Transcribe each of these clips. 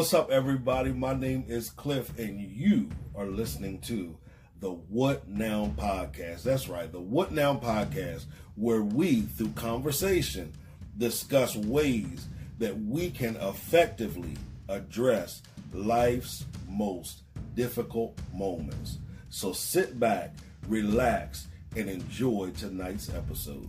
What's up, everybody? My name is Cliff, and you are listening to the What Now Podcast. That's right, the What Now Podcast, where we, through conversation, discuss ways that we can effectively address life's most difficult moments. So sit back, relax, and enjoy tonight's episode.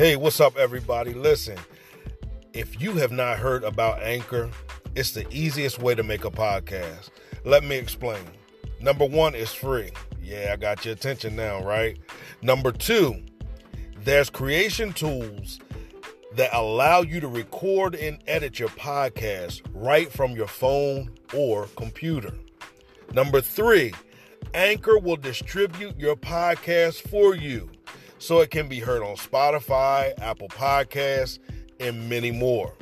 Hey, what's up, everybody? Listen, if you have not heard about Anchor, it's the easiest way to make a podcast. Let me explain. Number one, it's free. Yeah, I got your attention now, right? Number two, there's creation tools that allow you to record and edit your podcast right from your phone or computer. Number three, Anchor will distribute your podcast for you so it can be heard on Spotify, Apple Podcasts, and many more.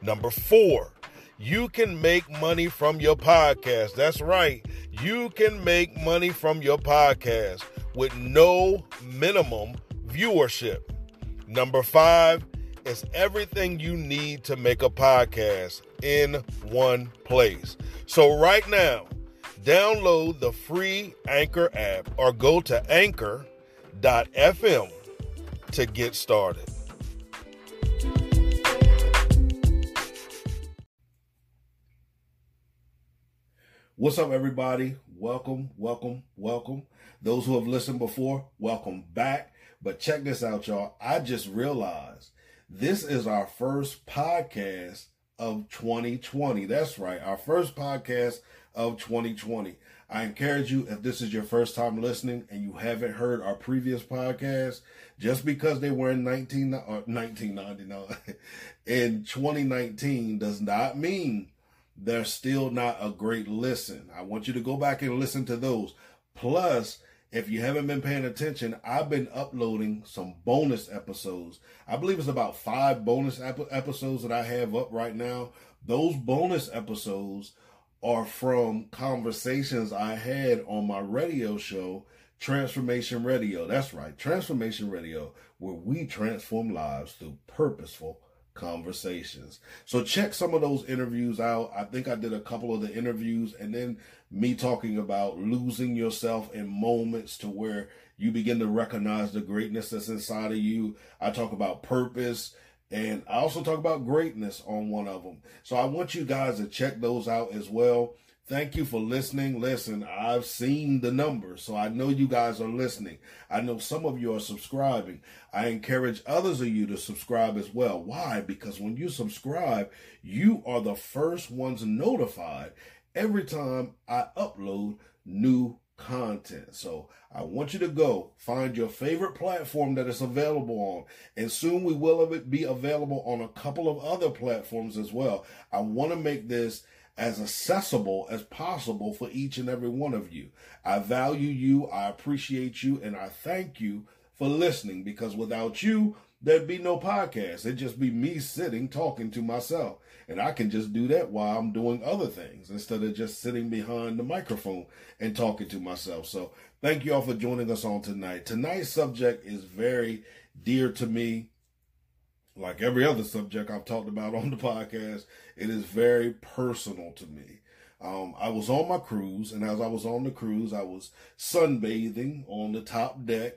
Number four, you can make money from your podcast. That's right. You can make money from your podcast with no minimum viewership. Number five is everything you need to make a podcast in one place. So, right now, download the free Anchor app or go to Anchor FM to get started. What's up, everybody? Welcome, welcome, welcome. Those who have listened before, welcome back. But check this out, y'all. I just realized this is our first podcast of 2020. That's right, our first podcast of 2020. I encourage you, if this is your first time listening and you haven't heard our previous podcast, just because they were in 19, or uh, 1999 in 2019 does not mean they're still not a great listen. I want you to go back and listen to those. Plus, if you haven't been paying attention, I've been uploading some bonus episodes. I believe it's about five bonus ep- episodes that I have up right now. Those bonus episodes are from conversations I had on my radio show, Transformation Radio. That's right, Transformation Radio, where we transform lives through purposeful conversations. So check some of those interviews out. I think I did a couple of the interviews and then me talking about losing yourself in moments to where you begin to recognize the greatness that's inside of you. I talk about purpose and I also talk about greatness on one of them. So I want you guys to check those out as well. Thank you for listening. Listen, I've seen the numbers, so I know you guys are listening. I know some of you are subscribing. I encourage others of you to subscribe as well. Why? Because when you subscribe, you are the first ones notified every time I upload new content. So I want you to go find your favorite platform that it's available on. And soon we will be available on a couple of other platforms as well. I want to make this as accessible as possible for each and every one of you. I value you, I appreciate you, and I thank you for listening because without you, there'd be no podcast. It'd just be me sitting talking to myself. And I can just do that while I'm doing other things instead of just sitting behind the microphone and talking to myself. So thank you all for joining us on tonight. Tonight's subject is very dear to me. like every other subject I've talked about on the podcast, it is very personal to me. Um, I was on my cruise, and as I was on the cruise, I was sunbathing on the top deck,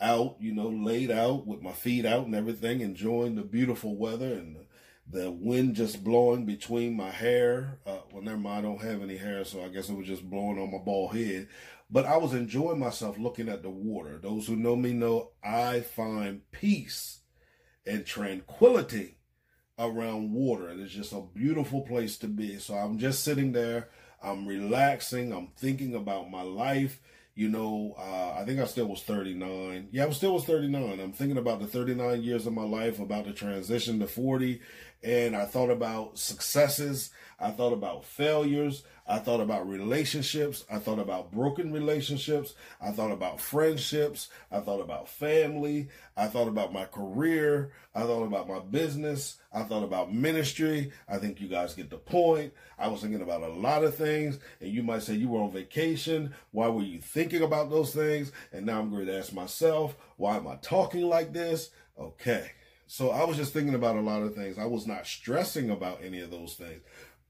out, you know, laid out with my feet out and everything, enjoying the beautiful weather and the, wind just blowing between my hair. Uh, well, never mind, I don't have any hair, so I guess it was just blowing on my bald head. But I was enjoying myself looking at the water. Those who know me know I find peace and tranquility around water. And it's just a beautiful place to be. So I'm just sitting there, I'm relaxing, I'm thinking about my life. You know, uh, I think I still was 39. Yeah, I still was 39. I'm thinking about the 39 years of my life, about the transition to 40. And I thought about successes. I thought about failures. I thought about relationships. I thought about broken relationships. I thought about friendships. I thought about family. I thought about my career. I thought about my business. I thought about ministry. I think you guys get the point. I was thinking about a lot of things, and you might say you were on vacation. Why were you thinking about those things? And now I'm going to ask myself, why am I talking like this? Okay. So I was just thinking about a lot of things. I was not stressing about any of those things.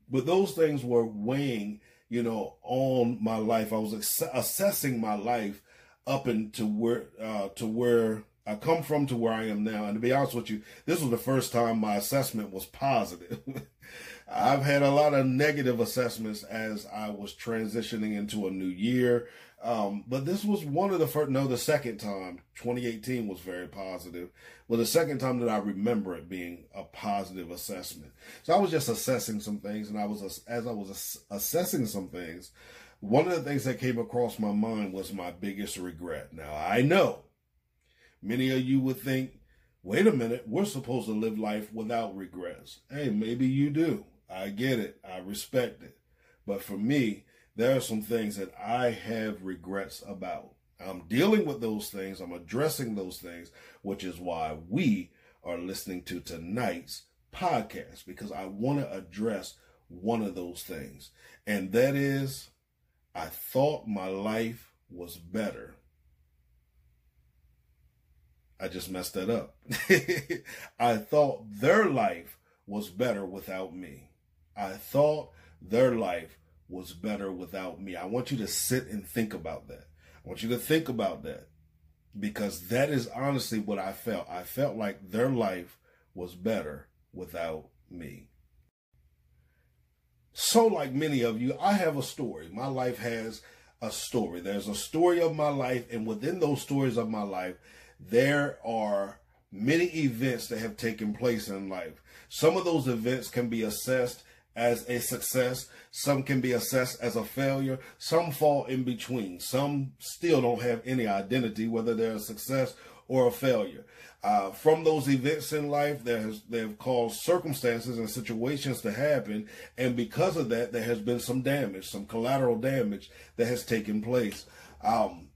But those things were weighing, you know, on my life. I was ass- assessing my life up into where uh, to where I come from to where I am now. And to be honest with you, this was the first time my assessment was positive. I've had a lot of negative assessments as I was transitioning into a new year. Um, but this was one of the first, no, the second time. 2018 was very positive. Well, the second time that I remember it being a positive assessment. So I was just assessing some things, and I was, as I was assessing some things, one of the things that came across my mind was my biggest regret. Now, I know many of you would think, wait a minute, we're supposed to live life without regrets. Hey, maybe you do. I get it. I respect it. But for me, there are some things that I have regrets about. I'm dealing with those things. I'm addressing those things, which is why we are listening to tonight's podcast because I want to address one of those things. And that is, I thought my life was better. I just messed that up. I thought their life was better without me. I thought their life was better without me. I want you to sit and think about that. I want you to think about that because that is honestly what I felt. I felt like their life was better without me. So, like many of you, I have a story. My life has a story. There's a story of my life, and within those stories of my life, there are many events that have taken place in life. Some of those events can be assessed as a success. Some can be assessed as a failure. Some fall in between. Some still don't have any identity, whether they're a success or a failure. Uh, from those events in life, there has, they've caused circumstances and situations to happen. And because of that, there has been some damage, some collateral damage that has taken place. Um,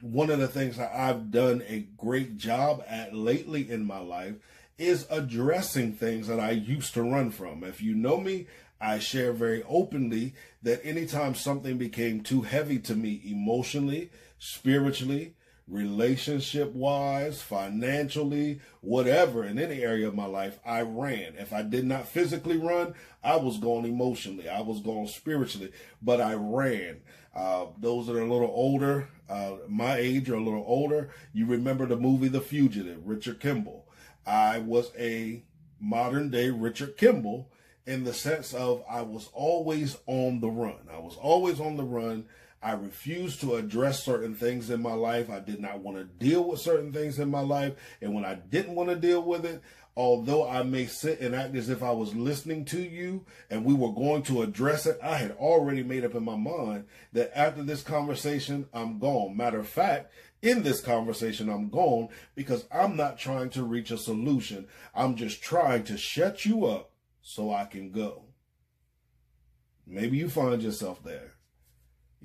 one of the things that I've done a great job at lately in my life is addressing things that I used to run from. If you know me, I share very openly that anytime something became too heavy to me emotionally, spiritually, relationship wise, financially, whatever, in any area of my life, I ran. If I did not physically run, I was going emotionally, I was going spiritually, but I ran. Uh, those that are a little older, uh, my age or a little older, you remember the movie The Fugitive, Richard Kimble. I was a modern day Richard Kimble in the sense of I was always on the run. I was always on the run. I refused to address certain things in my life. I did not want to deal with certain things in my life. And when I didn't want to deal with it, although I may sit and act as if I was listening to you and we were going to address it, I had already made up in my mind that after this conversation, I'm gone. Matter of fact, in this conversation, I'm gone because I'm not trying to reach a solution. I'm just trying to shut you up so I can go. Maybe you find yourself there.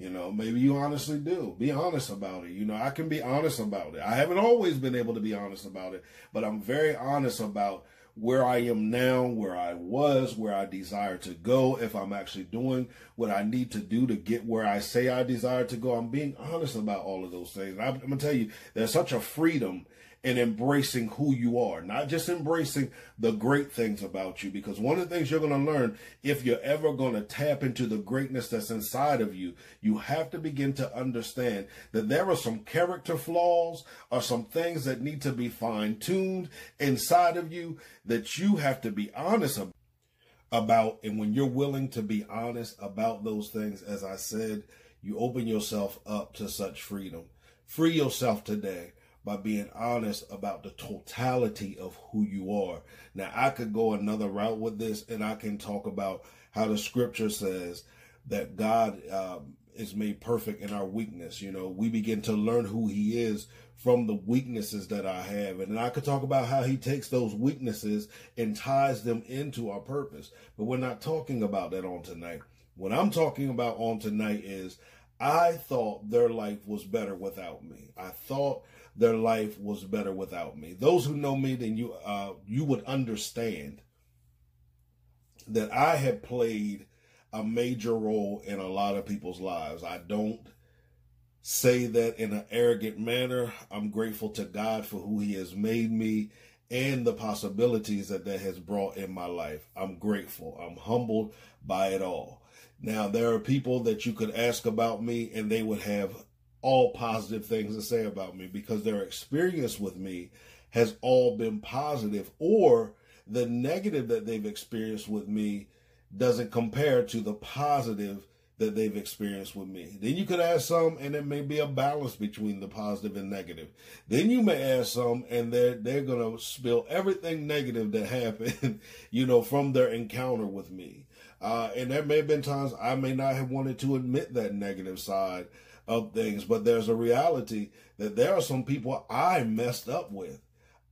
You know, maybe you honestly do. Be honest about it. You know, I can be honest about it. I haven't always been able to be honest about it, but I'm very honest about where I am now, where I was, where I desire to go, if I'm actually doing what I need to do to get where I say I desire to go. I'm being honest about all of those things. I'm, I'm going to tell you, there's such a freedom and embracing who you are, not just embracing the great things about you. Because one of the things you're going to learn if you're ever going to tap into the greatness that's inside of you, you have to begin to understand that there are some character flaws or some things that need to be fine tuned inside of you that you have to be honest about about. And when you're willing to be honest about those things as i said you open yourself up to such freedom. Free yourself today by being honest about the totality of who you are. Now, I could go another route with this and I can talk about how the scripture says that God um, is made perfect in our weakness. You know, we begin to learn who He is from the weaknesses that I have. And I could talk about how He takes those weaknesses and ties them into our purpose. But we're not talking about that on tonight. What I'm talking about on tonight is I thought their life was better without me. I thought their life was better without me. Those who know me, then you uh, you would understand that I have played a major role in a lot of people's lives. I don't say that in an arrogant manner. I'm grateful to God for who He has made me and the possibilities that that has brought in my life. I'm grateful. I'm humbled by it all. Now, there are people that you could ask about me and they would have all positive things to say about me because their experience with me has all been positive or the negative that they've experienced with me doesn't compare to the positive that they've experienced with me. Then you could ask some and it may be a balance between the positive and negative. Then you may ask some and they're they're gonna spill everything negative that happened, you know, from their encounter with me. Uh, and there may have been times I may not have wanted to admit that negative side of things, but there's a reality that there are some people I messed up with.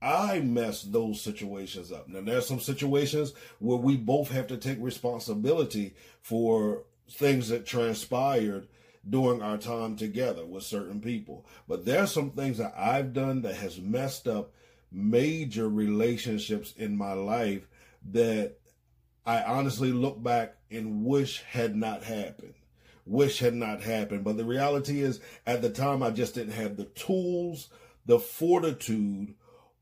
I messed those situations up. Now, there's some situations where we both have to take responsibility for things that transpired during our time together with certain people. But there's some things that I've done that has messed up major relationships in my life that I honestly look back and wish had not happened wish had not happened. But the reality is, at the time, I just didn't have the tools, the fortitude,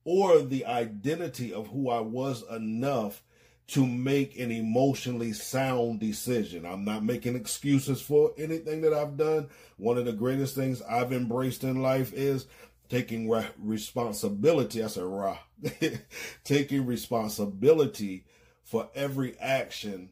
or the identity of who I was enough to make an emotionally sound decision. I'm not making excuses for anything that I've done. One of the greatest things I've embraced in life is taking re- responsibility. I said, rah, taking responsibility for every action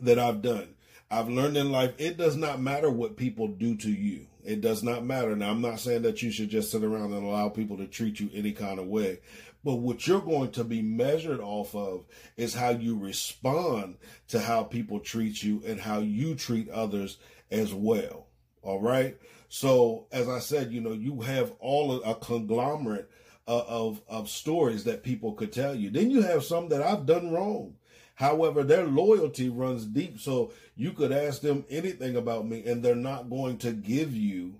that I've done. I've learned in life it does not matter what people do to you. It does not matter. Now, I'm not saying that you should just sit around and allow people to treat you any kind of way. But what you're going to be measured off of is how you respond to how people treat you and how you treat others as well. All right. So, as I said, you know, you have all a conglomerate of, of, of stories that people could tell you. Then you have some that I've done wrong. However, their loyalty runs deep. So you could ask them anything about me and they're not going to give you,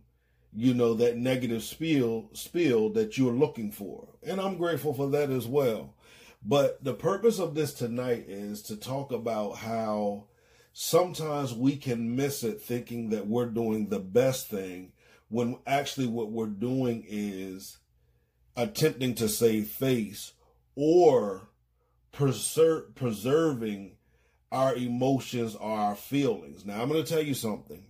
you know, that negative spiel spiel that you're looking for. And I'm grateful for that as well. But the purpose of this tonight is to talk about how sometimes we can miss it thinking that we're doing the best thing when actually what we're doing is attempting to save face or preser- preserving our emotions or our feelings. Now, I'm going to tell you something.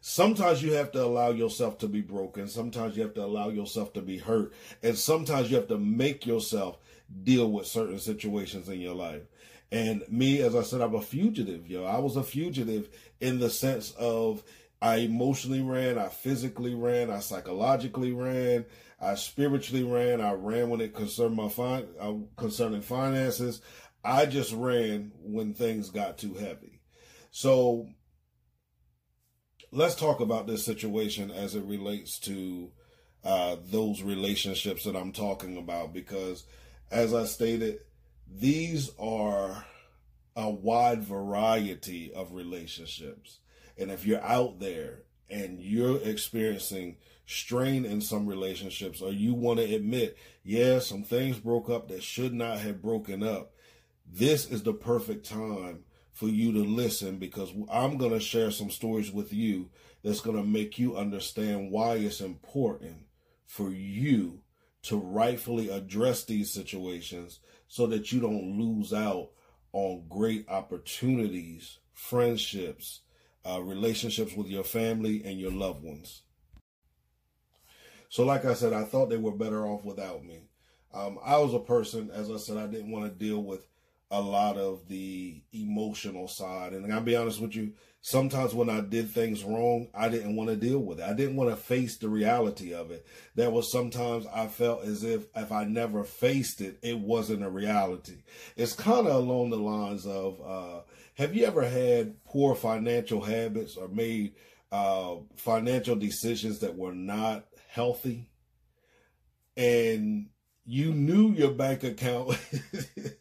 Sometimes you have to allow yourself to be broken. Sometimes you have to allow yourself to be hurt. And sometimes you have to make yourself deal with certain situations in your life. And me, as I said, I'm a fugitive, yo. I was a fugitive in the sense of I emotionally ran, I physically ran, I psychologically ran, I spiritually ran. I ran when it concerned my fin- uh, concerning finances. I just ran when things got too heavy. So let's talk about this situation as it relates to uh, those relationships that I'm talking about because, as I stated, these are a wide variety of relationships. And if you're out there and you're experiencing strain in some relationships or you want to admit, yeah, some things broke up that should not have broken up, this is the perfect time for you to listen because I'm going to share some stories with you that's going to make you understand why it's important for you to rightfully address these situations so that you don't lose out on great opportunities, friendships, uh, relationships with your family and your loved ones. So, like I said, I thought they were better off without me. Um, I was a person, as I said, I didn't want to deal with a lot of the emotional side. And I'll be honest with you, sometimes when I did things wrong, I didn't want to deal with it. I didn't want to face the reality of it. There was sometimes I felt as if if I never faced it, it wasn't a reality. It's kind of along the lines of uh, have you ever had poor financial habits or made uh, financial decisions that were not healthy? And you knew your bank account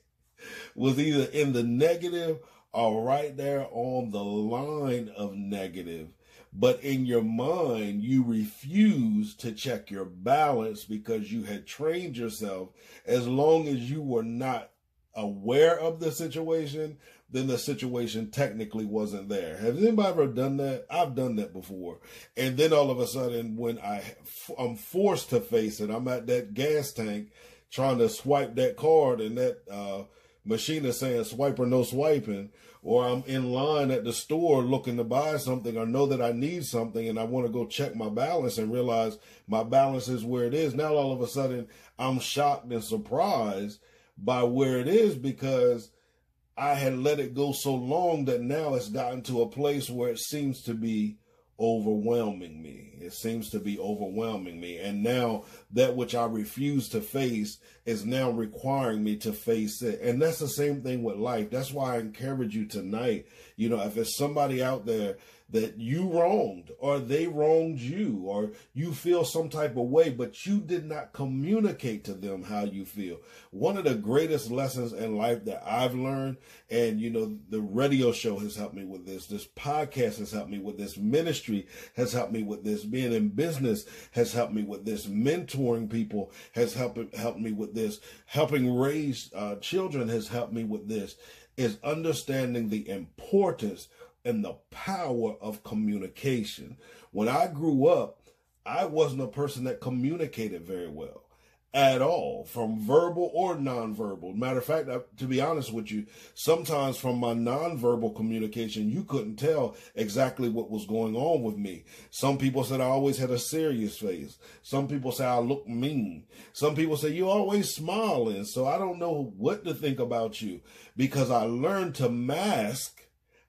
was either in the negative or right there on the line of negative. But in your mind, you refused to check your balance because you had trained yourself. As long as you were not aware of the situation, then the situation technically wasn't there. Has anybody ever done that? I've done that before. And then all of a sudden, when I, I'm forced to face it, I'm at that gas tank trying to swipe that card and that, uh, machine is saying swipe or no swiping, or I'm in line at the store looking to buy something or know that I need something and I want to go check my balance and realize my balance is where it is. Now all of a sudden I'm shocked and surprised by where it is because I had let it go so long that now it's gotten to a place where it seems to be overwhelming me. It seems to be overwhelming me. And now that which I refuse to face is now requiring me to face it. And that's the same thing with life. That's why I encourage you tonight. You know, if there's somebody out there that you wronged or they wronged you or you feel some type of way, but you did not communicate to them how you feel. One of the greatest lessons in life that I've learned, and you know, the radio show has helped me with this, this podcast has helped me with this, ministry has helped me with this, being in business has helped me with this, mentoring people has helped, helped me with this, helping raise uh, children has helped me with this, is understanding the importance and the power of communication. When I grew up, I wasn't a person that communicated very well at all, from verbal or nonverbal. Matter of fact, to be honest with you, sometimes from my nonverbal communication, you couldn't tell exactly what was going on with me. Some people said I always had a serious face. Some people say I look mean. Some people say you always smiling. So I don't know what to think about you because I learned to mask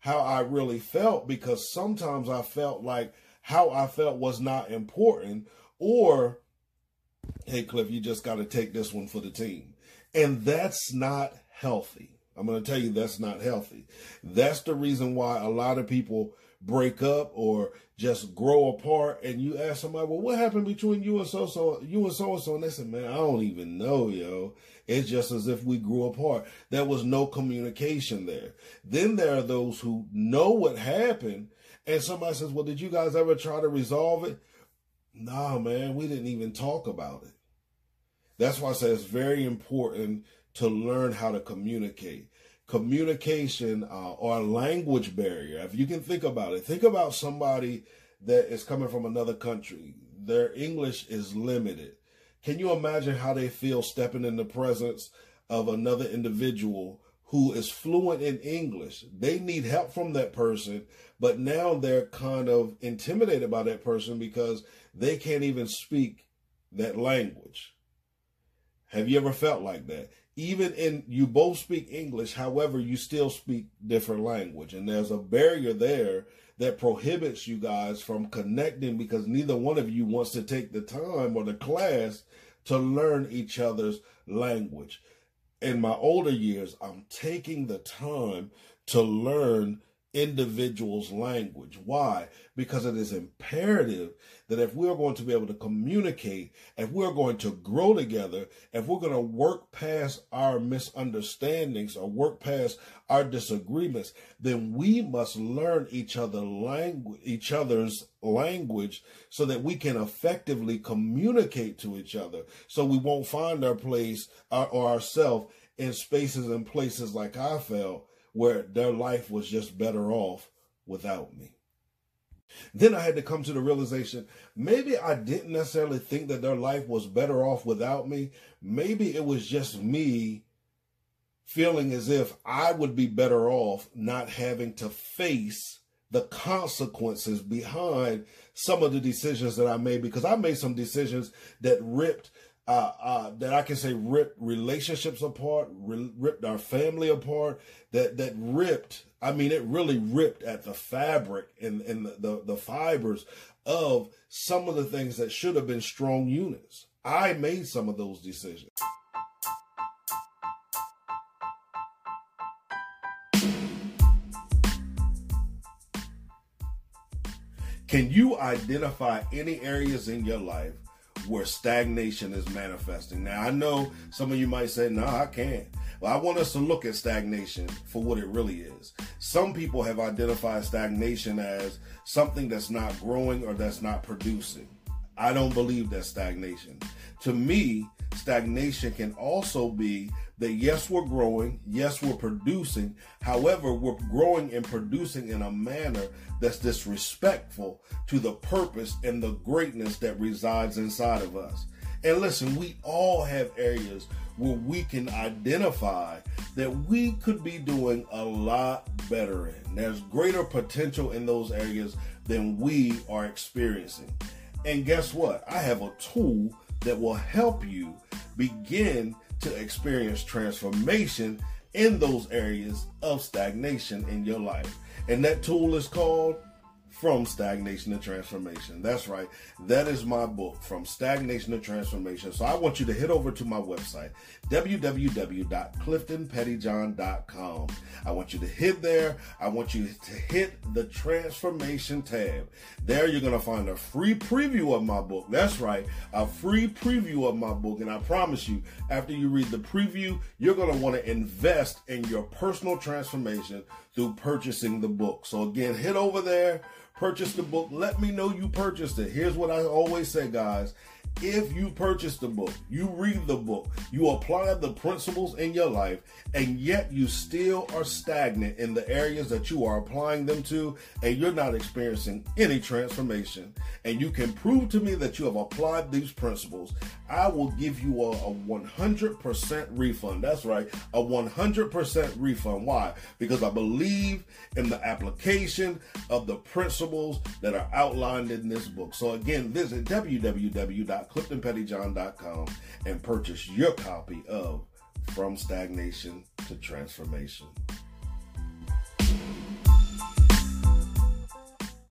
how I really felt because sometimes I felt like how I felt was not important or hey Cliff, you just got to take this one for the team. And that's not healthy. I'm going to tell you that's not healthy. That's the reason why a lot of people break up or just grow apart and you ask somebody, well, what happened between you and so so you and so and so? And they said, Man, I don't even know, yo. It's just as if we grew apart. There was no communication there. Then there are those who know what happened, and somebody says, Well, did you guys ever try to resolve it? Nah, man, we didn't even talk about it. That's why I say it's very important to learn how to communicate communication uh, or language barrier. If you can think about it, think about somebody that is coming from another country. Their English is limited. Can you imagine how they feel stepping in the presence of another individual who is fluent in English? They need help from that person, but now they're kind of intimidated by that person because they can't even speak that language. Have you ever felt like that? even in you both speak English, however, you still speak different language. And there's a barrier there that prohibits you guys from connecting because neither one of you wants to take the time or the class to learn each other's language. In my older years, I'm taking the time to learn individual's language. Why? Because it is imperative that if we're going to be able to communicate, if we're going to grow together, if we're going to work past our misunderstandings or work past our disagreements, then we must learn each other language, each other's language so that we can effectively communicate to each other. So we won't find our place or, ourselves in spaces and places like I felt where their life was just better off without me. Then I had to come to the realization maybe I didn't necessarily think that their life was better off without me. Maybe it was just me feeling as if I would be better off not having to face the consequences behind some of the decisions that I made because I made some decisions that ripped uh, uh, that I can say ripped relationships apart, ripped our family apart, that that ripped. I mean, it really ripped at the fabric and and the, the, the fibers of some of the things that should have been strong units. I made some of those decisions. Can you identify any areas in your life where stagnation is manifesting? Now, I know some of you might say, no, I can't. Well, I want us to look at stagnation for what it really is. Some people have identified stagnation as something that's not growing or that's not producing. I don't believe that's stagnation. To me, stagnation can also be that yes, we're growing, yes, we're producing. However, we're growing and producing in a manner that's disrespectful to the purpose and the greatness that resides inside of us. And listen, we all have areas where we can identify that we could be doing a lot better in. There's greater potential in those areas than we are experiencing. And guess what? I have a tool that will help you begin to experience transformation in those areas of stagnation in your life. And that tool is called from stagnation to transformation. That's right. That is my book, From Stagnation to Transformation. So I want you to head over to my website, www.cliftonpettyjohn.com. I want you to hit there. I want you to hit the transformation tab. There you're going to find a free preview of my book. That's right. A free preview of my book. And I promise you, after you read the preview, you're going to want to invest in your personal transformation through purchasing the book. So again, head over there purchase the book. Let me know you purchased it. Here's what I always say, guys. If you purchase the book, you read the book, you apply the principles in your life, and yet you still are stagnant in the areas that you are applying them to, and you're not experiencing any transformation, and you can prove to me that you have applied these principles, I will give you a, a 100% refund. That's right, a 100% refund. Why? Because I believe in the application of the principles that are outlined in this book. So again, visit www.cliftonpettyjohn.com and purchase your copy of From Stagnation to Transformation.